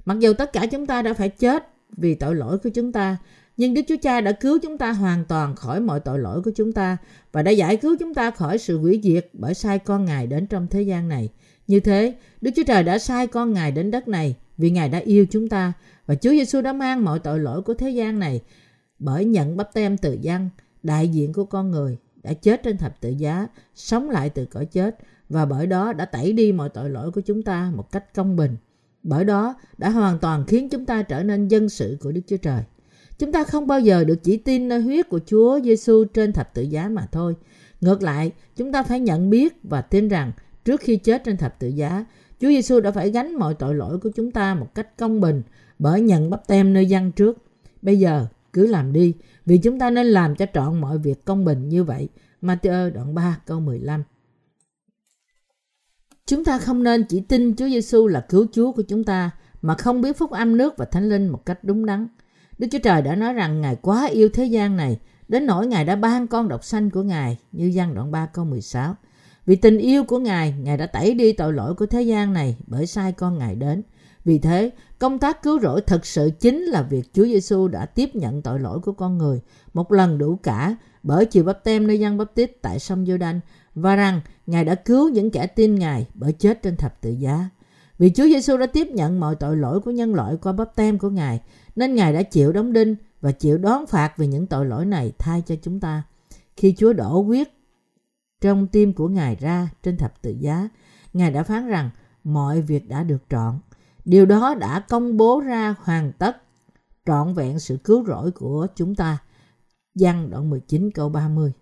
Mặc dù tất cả chúng ta đã phải chết vì tội lỗi của chúng ta, nhưng Đức Chúa Cha đã cứu chúng ta hoàn toàn khỏi mọi tội lỗi của chúng ta và đã giải cứu chúng ta khỏi sự hủy diệt bởi sai con Ngài đến trong thế gian này. Như thế, Đức Chúa Trời đã sai con Ngài đến đất này vì Ngài đã yêu chúng ta và Chúa Giêsu đã mang mọi tội lỗi của thế gian này bởi nhận bắp tem từ dân, đại diện của con người đã chết trên thập tự giá, sống lại từ cõi chết và bởi đó đã tẩy đi mọi tội lỗi của chúng ta một cách công bình. Bởi đó đã hoàn toàn khiến chúng ta trở nên dân sự của Đức Chúa Trời. Chúng ta không bao giờ được chỉ tin nơi huyết của Chúa Giêsu trên thập tự giá mà thôi. Ngược lại, chúng ta phải nhận biết và tin rằng trước khi chết trên thập tự giá, Chúa Giêsu đã phải gánh mọi tội lỗi của chúng ta một cách công bình bởi nhận bắp tem nơi dân trước. Bây giờ, cứ làm đi, vì chúng ta nên làm cho trọn mọi việc công bình như vậy. Matthew đoạn 3 câu 15 Chúng ta không nên chỉ tin Chúa Giêsu là cứu Chúa của chúng ta mà không biết phúc âm nước và thánh linh một cách đúng đắn. Đức Chúa Trời đã nói rằng Ngài quá yêu thế gian này, đến nỗi Ngài đã ban con độc sanh của Ngài, như gian đoạn 3 câu 16. Vì tình yêu của Ngài, Ngài đã tẩy đi tội lỗi của thế gian này bởi sai con Ngài đến. Vì thế, công tác cứu rỗi thực sự chính là việc Chúa Giêsu đã tiếp nhận tội lỗi của con người một lần đủ cả bởi chiều bắp tem nơi dân bắp tít tại sông giô đanh và rằng Ngài đã cứu những kẻ tin Ngài bởi chết trên thập tự giá. Vì Chúa Giêsu đã tiếp nhận mọi tội lỗi của nhân loại qua bắp tem của Ngài, nên Ngài đã chịu đóng đinh và chịu đón phạt vì những tội lỗi này thay cho chúng ta. Khi Chúa đổ huyết trong tim của Ngài ra trên thập tự giá, Ngài đã phán rằng mọi việc đã được trọn. Điều đó đã công bố ra hoàn tất trọn vẹn sự cứu rỗi của chúng ta. Giăng đoạn 19 câu 30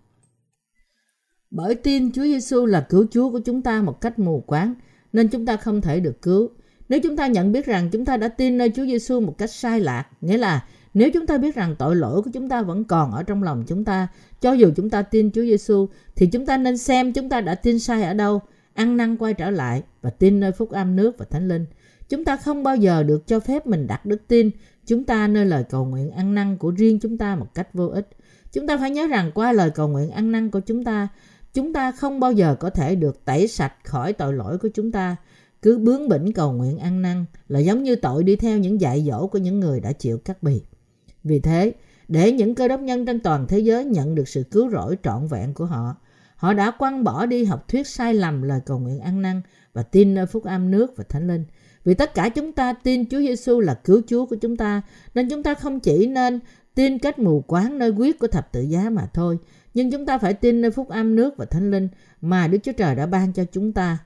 bởi tin Chúa Giêsu là cứu Chúa của chúng ta một cách mù quáng, nên chúng ta không thể được cứu. Nếu chúng ta nhận biết rằng chúng ta đã tin nơi Chúa Giêsu một cách sai lạc, nghĩa là nếu chúng ta biết rằng tội lỗi của chúng ta vẫn còn ở trong lòng chúng ta, cho dù chúng ta tin Chúa Giêsu, thì chúng ta nên xem chúng ta đã tin sai ở đâu, ăn năn quay trở lại và tin nơi phúc âm nước và thánh linh. Chúng ta không bao giờ được cho phép mình đặt đức tin chúng ta nơi lời cầu nguyện ăn năn của riêng chúng ta một cách vô ích. Chúng ta phải nhớ rằng qua lời cầu nguyện ăn năn của chúng ta, chúng ta không bao giờ có thể được tẩy sạch khỏi tội lỗi của chúng ta. Cứ bướng bỉnh cầu nguyện ăn năn là giống như tội đi theo những dạy dỗ của những người đã chịu cắt bì. Vì thế, để những cơ đốc nhân trên toàn thế giới nhận được sự cứu rỗi trọn vẹn của họ, họ đã quăng bỏ đi học thuyết sai lầm lời cầu nguyện ăn năn và tin nơi phúc âm nước và thánh linh. Vì tất cả chúng ta tin Chúa Giêsu là cứu Chúa của chúng ta, nên chúng ta không chỉ nên tin cách mù quáng nơi quyết của thập tự giá mà thôi, nhưng chúng ta phải tin nơi phúc âm nước và thánh linh mà Đức Chúa Trời đã ban cho chúng ta.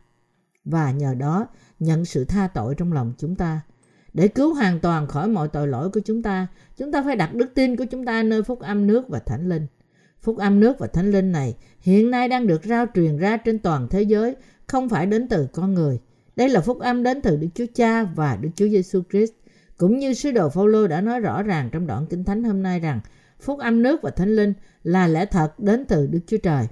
Và nhờ đó nhận sự tha tội trong lòng chúng ta. Để cứu hoàn toàn khỏi mọi tội lỗi của chúng ta, chúng ta phải đặt đức tin của chúng ta nơi phúc âm nước và thánh linh. Phúc âm nước và thánh linh này hiện nay đang được rao truyền ra trên toàn thế giới, không phải đến từ con người. Đây là phúc âm đến từ Đức Chúa Cha và Đức Chúa Giêsu Christ. Cũng như sứ đồ Phaolô đã nói rõ ràng trong đoạn Kinh Thánh hôm nay rằng phúc âm nước và thánh linh là lẽ thật đến từ Đức Chúa Trời.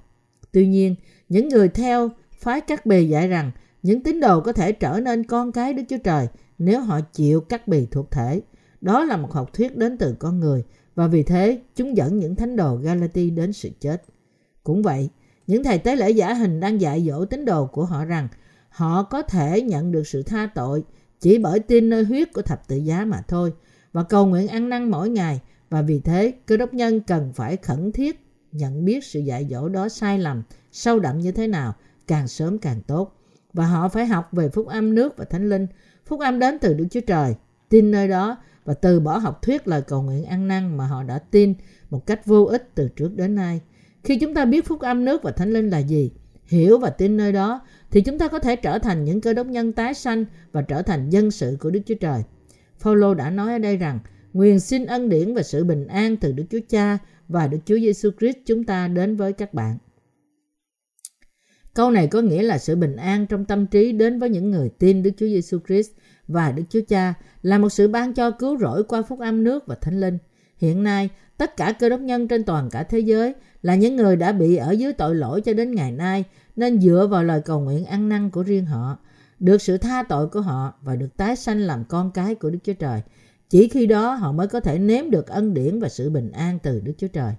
Tuy nhiên, những người theo phái cắt bì dạy rằng những tín đồ có thể trở nên con cái Đức Chúa Trời nếu họ chịu cắt bì thuộc thể. Đó là một học thuyết đến từ con người và vì thế chúng dẫn những thánh đồ Galati đến sự chết. Cũng vậy, những thầy tế lễ giả hình đang dạy dỗ tín đồ của họ rằng họ có thể nhận được sự tha tội chỉ bởi tin nơi huyết của thập tự giá mà thôi và cầu nguyện ăn năn mỗi ngày và vì thế, cơ đốc nhân cần phải khẩn thiết nhận biết sự dạy dỗ đó sai lầm, sâu đậm như thế nào, càng sớm càng tốt. Và họ phải học về phúc âm nước và thánh linh. Phúc âm đến từ đức chúa trời, tin nơi đó, và từ bỏ học thuyết lời cầu nguyện ăn năn mà họ đã tin một cách vô ích từ trước đến nay. Khi chúng ta biết phúc âm nước và thánh linh là gì, hiểu và tin nơi đó, thì chúng ta có thể trở thành những cơ đốc nhân tái sanh và trở thành dân sự của Đức Chúa Trời. Phaolô đã nói ở đây rằng nguyện xin ân điển và sự bình an từ Đức Chúa Cha và Đức Chúa Giêsu Christ chúng ta đến với các bạn. Câu này có nghĩa là sự bình an trong tâm trí đến với những người tin Đức Chúa Giêsu Christ và Đức Chúa Cha là một sự ban cho cứu rỗi qua phúc âm nước và thánh linh. Hiện nay, tất cả cơ đốc nhân trên toàn cả thế giới là những người đã bị ở dưới tội lỗi cho đến ngày nay nên dựa vào lời cầu nguyện ăn năn của riêng họ, được sự tha tội của họ và được tái sanh làm con cái của Đức Chúa Trời. Chỉ khi đó họ mới có thể nếm được ân điển và sự bình an từ Đức Chúa Trời.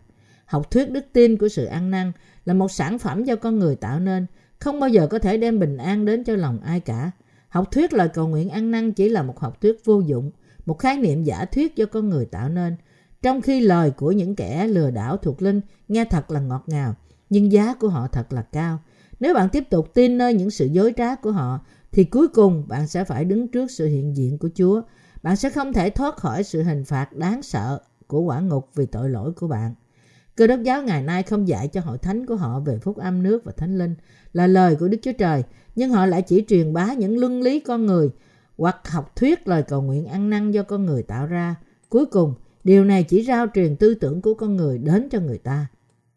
Học thuyết đức tin của sự ăn năn là một sản phẩm do con người tạo nên, không bao giờ có thể đem bình an đến cho lòng ai cả. Học thuyết lời cầu nguyện ăn năn chỉ là một học thuyết vô dụng, một khái niệm giả thuyết do con người tạo nên. Trong khi lời của những kẻ lừa đảo thuộc linh nghe thật là ngọt ngào, nhưng giá của họ thật là cao. Nếu bạn tiếp tục tin nơi những sự dối trá của họ, thì cuối cùng bạn sẽ phải đứng trước sự hiện diện của Chúa. Bạn sẽ không thể thoát khỏi sự hình phạt đáng sợ của quả ngục vì tội lỗi của bạn. Cơ đốc giáo ngày nay không dạy cho hội thánh của họ về phúc âm nước và thánh linh là lời của Đức Chúa Trời, nhưng họ lại chỉ truyền bá những luân lý con người hoặc học thuyết lời cầu nguyện ăn năn do con người tạo ra. Cuối cùng, điều này chỉ rao truyền tư tưởng của con người đến cho người ta.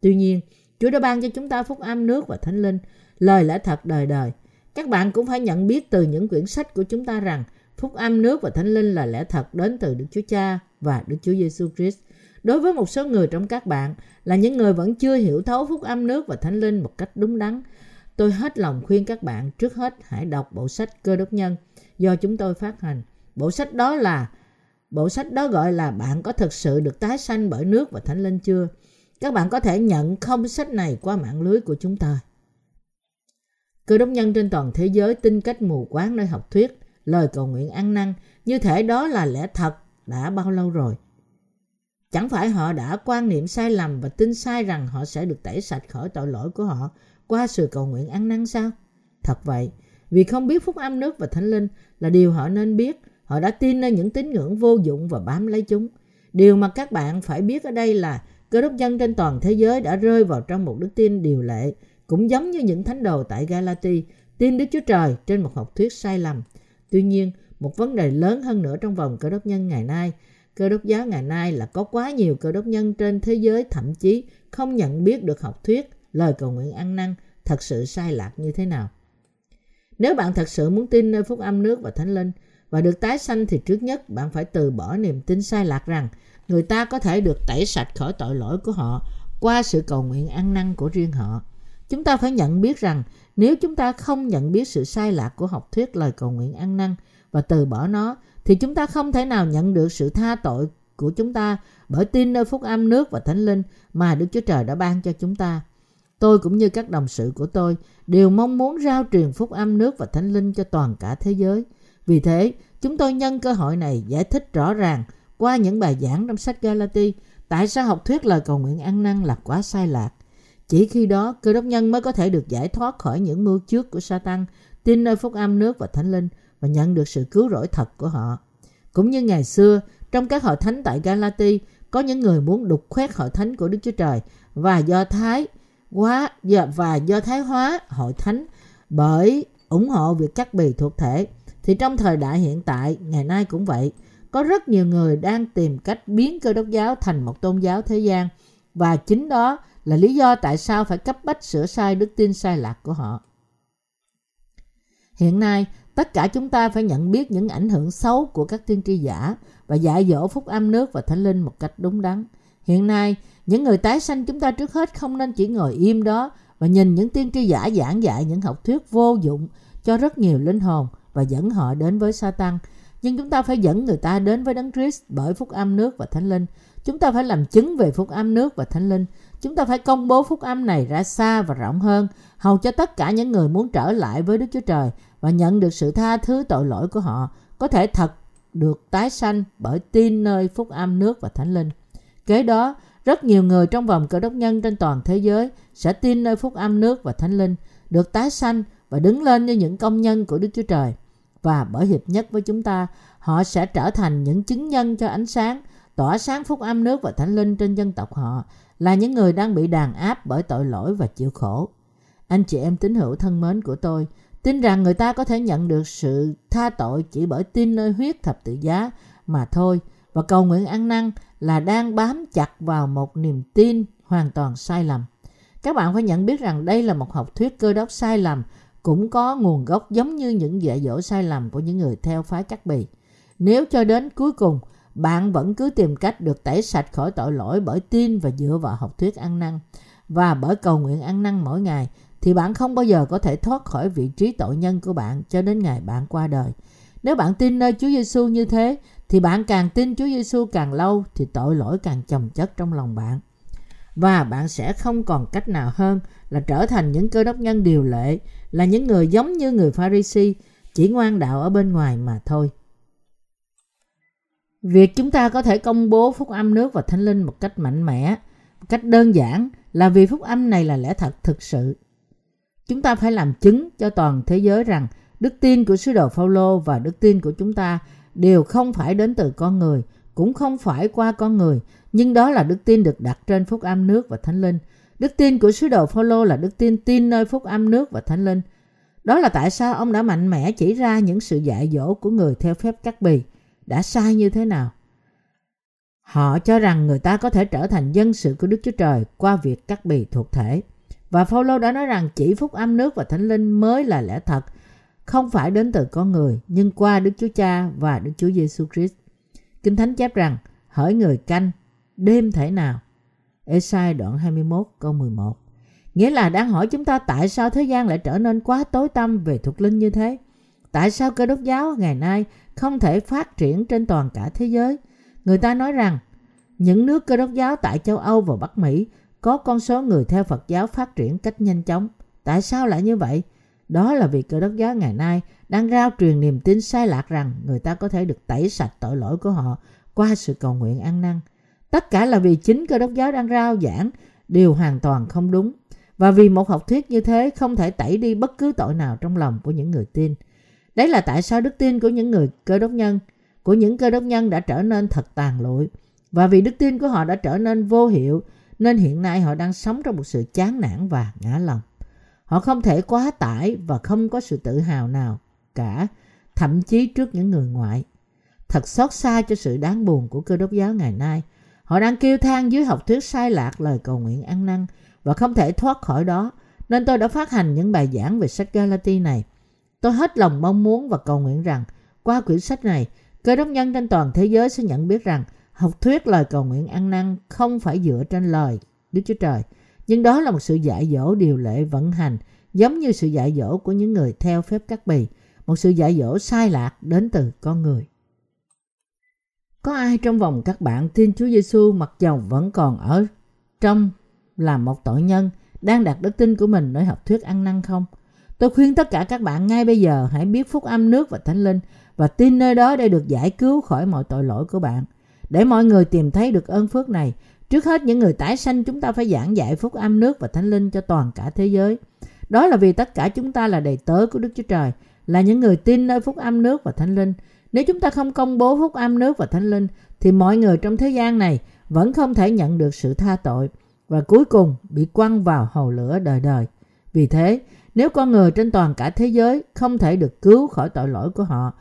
Tuy nhiên, Chúa đã ban cho chúng ta phúc âm nước và thánh linh, lời lẽ thật đời đời. Các bạn cũng phải nhận biết từ những quyển sách của chúng ta rằng phúc âm nước và thánh linh là lẽ thật đến từ Đức Chúa Cha và Đức Chúa Giêsu Christ. Đối với một số người trong các bạn là những người vẫn chưa hiểu thấu phúc âm nước và thánh linh một cách đúng đắn, tôi hết lòng khuyên các bạn trước hết hãy đọc bộ sách Cơ đốc nhân do chúng tôi phát hành. Bộ sách đó là bộ sách đó gọi là bạn có thực sự được tái sanh bởi nước và thánh linh chưa? Các bạn có thể nhận không sách này qua mạng lưới của chúng ta. Cơ đốc nhân trên toàn thế giới tin cách mù quáng nơi học thuyết, lời cầu nguyện ăn năn, như thể đó là lẽ thật đã bao lâu rồi. Chẳng phải họ đã quan niệm sai lầm và tin sai rằng họ sẽ được tẩy sạch khỏi tội lỗi của họ qua sự cầu nguyện ăn năn sao? Thật vậy, vì không biết phúc âm nước và thánh linh là điều họ nên biết, họ đã tin nơi những tín ngưỡng vô dụng và bám lấy chúng. Điều mà các bạn phải biết ở đây là Cơ đốc nhân trên toàn thế giới đã rơi vào trong một đức tin điều lệ, cũng giống như những thánh đồ tại Galati, tin Đức Chúa Trời trên một học thuyết sai lầm. Tuy nhiên, một vấn đề lớn hơn nữa trong vòng cơ đốc nhân ngày nay, cơ đốc giáo ngày nay là có quá nhiều cơ đốc nhân trên thế giới thậm chí không nhận biết được học thuyết, lời cầu nguyện ăn năn thật sự sai lạc như thế nào. Nếu bạn thật sự muốn tin nơi phúc âm nước và thánh linh và được tái sanh thì trước nhất bạn phải từ bỏ niềm tin sai lạc rằng người ta có thể được tẩy sạch khỏi tội lỗi của họ qua sự cầu nguyện ăn năn của riêng họ. Chúng ta phải nhận biết rằng nếu chúng ta không nhận biết sự sai lạc của học thuyết lời cầu nguyện ăn năn và từ bỏ nó thì chúng ta không thể nào nhận được sự tha tội của chúng ta bởi tin nơi phúc âm nước và thánh linh mà Đức Chúa Trời đã ban cho chúng ta. Tôi cũng như các đồng sự của tôi đều mong muốn rao truyền phúc âm nước và thánh linh cho toàn cả thế giới. Vì thế, chúng tôi nhân cơ hội này giải thích rõ ràng qua những bài giảng trong sách Galati tại sao học thuyết lời cầu nguyện ăn năn là quá sai lạc. Chỉ khi đó, cơ đốc nhân mới có thể được giải thoát khỏi những mưu trước của Satan, tin nơi phúc âm nước và thánh linh và nhận được sự cứu rỗi thật của họ. Cũng như ngày xưa, trong các hội thánh tại Galati, có những người muốn đục khoét hội thánh của Đức Chúa Trời và do thái hóa và do thái hóa hội thánh bởi ủng hộ việc cắt bì thuộc thể. Thì trong thời đại hiện tại, ngày nay cũng vậy, có rất nhiều người đang tìm cách biến cơ đốc giáo thành một tôn giáo thế gian và chính đó là lý do tại sao phải cấp bách sửa sai đức tin sai lạc của họ. Hiện nay, tất cả chúng ta phải nhận biết những ảnh hưởng xấu của các tiên tri giả và dạy dỗ phúc âm nước và thánh linh một cách đúng đắn. Hiện nay, những người tái sanh chúng ta trước hết không nên chỉ ngồi im đó và nhìn những tiên tri giả giảng dạy những học thuyết vô dụng cho rất nhiều linh hồn và dẫn họ đến với Satan. Nhưng chúng ta phải dẫn người ta đến với Đấng Christ bởi phúc âm nước và thánh linh. Chúng ta phải làm chứng về phúc âm nước và thánh linh. Chúng ta phải công bố phúc âm này ra xa và rộng hơn, hầu cho tất cả những người muốn trở lại với Đức Chúa Trời và nhận được sự tha thứ tội lỗi của họ có thể thật được tái sanh bởi tin nơi phúc âm nước và thánh linh. Kế đó, rất nhiều người trong vòng cơ đốc nhân trên toàn thế giới sẽ tin nơi phúc âm nước và thánh linh, được tái sanh và đứng lên như những công nhân của Đức Chúa Trời. Và bởi hiệp nhất với chúng ta, họ sẽ trở thành những chứng nhân cho ánh sáng, tỏa sáng phúc âm nước và thánh linh trên dân tộc họ, là những người đang bị đàn áp bởi tội lỗi và chịu khổ. Anh chị em tín hữu thân mến của tôi, tin rằng người ta có thể nhận được sự tha tội chỉ bởi tin nơi huyết thập tự giá mà thôi và cầu nguyện ăn năn là đang bám chặt vào một niềm tin hoàn toàn sai lầm. Các bạn phải nhận biết rằng đây là một học thuyết cơ đốc sai lầm cũng có nguồn gốc giống như những dạy dỗ sai lầm của những người theo phái cắt bì. Nếu cho đến cuối cùng, bạn vẫn cứ tìm cách được tẩy sạch khỏi tội lỗi bởi tin và dựa vào học thuyết ăn năn và bởi cầu nguyện ăn năn mỗi ngày, thì bạn không bao giờ có thể thoát khỏi vị trí tội nhân của bạn cho đến ngày bạn qua đời. Nếu bạn tin nơi Chúa Giêsu như thế, thì bạn càng tin Chúa Giêsu càng lâu, thì tội lỗi càng chồng chất trong lòng bạn. Và bạn sẽ không còn cách nào hơn là trở thành những cơ đốc nhân điều lệ, là những người giống như người Pharisee, chỉ ngoan đạo ở bên ngoài mà thôi. Việc chúng ta có thể công bố phúc âm nước và thánh linh một cách mạnh mẽ, một cách đơn giản là vì phúc âm này là lẽ thật thực sự. Chúng ta phải làm chứng cho toàn thế giới rằng đức tin của sứ đồ Phaolô và đức tin của chúng ta đều không phải đến từ con người, cũng không phải qua con người, nhưng đó là đức tin được đặt trên phúc âm nước và thánh linh. Đức tin của sứ đồ Phaolô là đức tin tin nơi phúc âm nước và thánh linh. Đó là tại sao ông đã mạnh mẽ chỉ ra những sự dạy dỗ của người theo phép cắt bì đã sai như thế nào. Họ cho rằng người ta có thể trở thành dân sự của Đức Chúa Trời qua việc cắt bì thuộc thể. Và Phaolô đã nói rằng chỉ phúc âm nước và thánh linh mới là lẽ thật, không phải đến từ con người, nhưng qua Đức Chúa Cha và Đức Chúa Giêsu Christ. Kinh Thánh chép rằng, hỡi người canh, đêm thể nào? Esai đoạn 21 câu 11 Nghĩa là đang hỏi chúng ta tại sao thế gian lại trở nên quá tối tăm về thuộc linh như thế? Tại sao cơ đốc giáo ngày nay không thể phát triển trên toàn cả thế giới? Người ta nói rằng, những nước cơ đốc giáo tại châu Âu và Bắc Mỹ có con số người theo Phật giáo phát triển cách nhanh chóng. Tại sao lại như vậy? Đó là vì cơ đốc giáo ngày nay đang rao truyền niềm tin sai lạc rằng người ta có thể được tẩy sạch tội lỗi của họ qua sự cầu nguyện ăn năn. Tất cả là vì chính cơ đốc giáo đang rao giảng điều hoàn toàn không đúng. Và vì một học thuyết như thế không thể tẩy đi bất cứ tội nào trong lòng của những người tin. Đấy là tại sao đức tin của những người cơ đốc nhân, của những cơ đốc nhân đã trở nên thật tàn lụi. Và vì đức tin của họ đã trở nên vô hiệu, nên hiện nay họ đang sống trong một sự chán nản và ngã lòng. Họ không thể quá tải và không có sự tự hào nào cả, thậm chí trước những người ngoại. Thật xót xa cho sự đáng buồn của cơ đốc giáo ngày nay. Họ đang kêu than dưới học thuyết sai lạc lời cầu nguyện ăn năn và không thể thoát khỏi đó. Nên tôi đã phát hành những bài giảng về sách Galati này. Tôi hết lòng mong muốn và cầu nguyện rằng qua quyển sách này, cơ đốc nhân trên toàn thế giới sẽ nhận biết rằng học thuyết lời cầu nguyện ăn năn không phải dựa trên lời Đức Chúa Trời, nhưng đó là một sự dạy dỗ điều lệ vận hành giống như sự dạy dỗ của những người theo phép cắt bì, một sự dạy dỗ sai lạc đến từ con người. Có ai trong vòng các bạn tin Chúa Giêsu mặc dầu vẫn còn ở trong là một tội nhân đang đặt đức tin của mình nơi học thuyết ăn năn không? Tôi khuyên tất cả các bạn ngay bây giờ hãy biết phúc âm nước và thánh linh và tin nơi đó để được giải cứu khỏi mọi tội lỗi của bạn. Để mọi người tìm thấy được ơn phước này, trước hết những người tái sanh chúng ta phải giảng dạy phúc âm nước và thánh linh cho toàn cả thế giới. Đó là vì tất cả chúng ta là đầy tớ của Đức Chúa Trời, là những người tin nơi phúc âm nước và thánh linh. Nếu chúng ta không công bố phúc âm nước và thánh linh thì mọi người trong thế gian này vẫn không thể nhận được sự tha tội và cuối cùng bị quăng vào hồ lửa đời đời. Vì thế, nếu con người trên toàn cả thế giới không thể được cứu khỏi tội lỗi của họ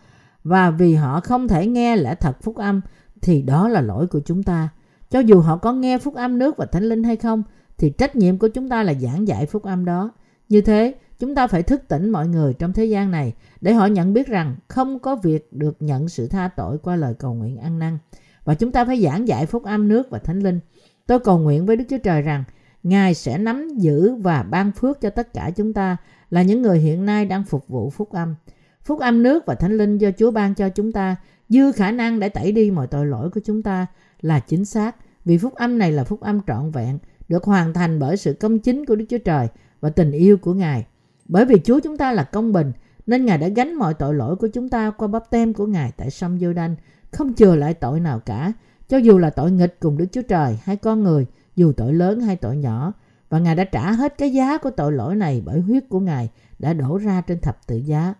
và vì họ không thể nghe lẽ thật phúc âm thì đó là lỗi của chúng ta. Cho dù họ có nghe phúc âm nước và thánh linh hay không thì trách nhiệm của chúng ta là giảng dạy phúc âm đó. Như thế, chúng ta phải thức tỉnh mọi người trong thế gian này để họ nhận biết rằng không có việc được nhận sự tha tội qua lời cầu nguyện ăn năn. Và chúng ta phải giảng dạy phúc âm nước và thánh linh. Tôi cầu nguyện với Đức Chúa Trời rằng Ngài sẽ nắm giữ và ban phước cho tất cả chúng ta là những người hiện nay đang phục vụ phúc âm. Phúc âm nước và thánh linh do Chúa ban cho chúng ta, dư khả năng để tẩy đi mọi tội lỗi của chúng ta là chính xác vì phúc âm này là phúc âm trọn vẹn, được hoàn thành bởi sự công chính của Đức Chúa Trời và tình yêu của Ngài. Bởi vì Chúa chúng ta là công bình nên Ngài đã gánh mọi tội lỗi của chúng ta qua bắp tem của Ngài tại sông giô đanh không chừa lại tội nào cả cho dù là tội nghịch cùng Đức Chúa Trời hay con người dù tội lớn hay tội nhỏ và Ngài đã trả hết cái giá của tội lỗi này bởi huyết của Ngài đã đổ ra trên thập tự giá.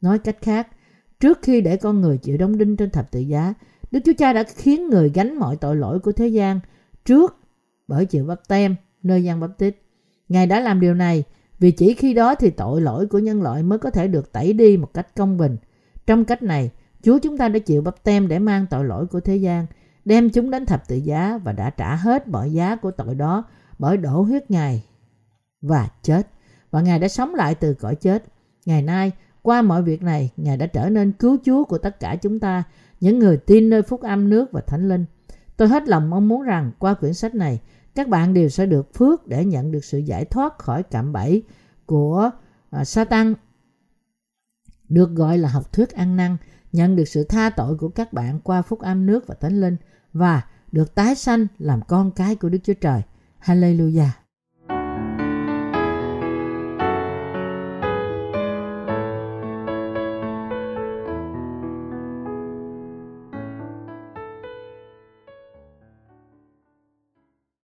Nói cách khác, trước khi để con người chịu đóng đinh trên thập tự giá, Đức Chúa Cha đã khiến người gánh mọi tội lỗi của thế gian trước bởi chịu bắp tem nơi gian bắp tít. Ngài đã làm điều này vì chỉ khi đó thì tội lỗi của nhân loại mới có thể được tẩy đi một cách công bình. Trong cách này, Chúa chúng ta đã chịu bắp tem để mang tội lỗi của thế gian, đem chúng đến thập tự giá và đã trả hết mọi giá của tội đó bởi đổ huyết Ngài và chết. Và Ngài đã sống lại từ cõi chết. Ngày nay, qua mọi việc này, Ngài đã trở nên cứu Chúa của tất cả chúng ta, những người tin nơi phúc âm nước và thánh linh. Tôi hết lòng mong muốn rằng qua quyển sách này, các bạn đều sẽ được phước để nhận được sự giải thoát khỏi cạm bẫy của uh, Satan được gọi là học thuyết ăn năn, nhận được sự tha tội của các bạn qua phúc âm nước và thánh linh và được tái sanh làm con cái của Đức Chúa Trời. Hallelujah.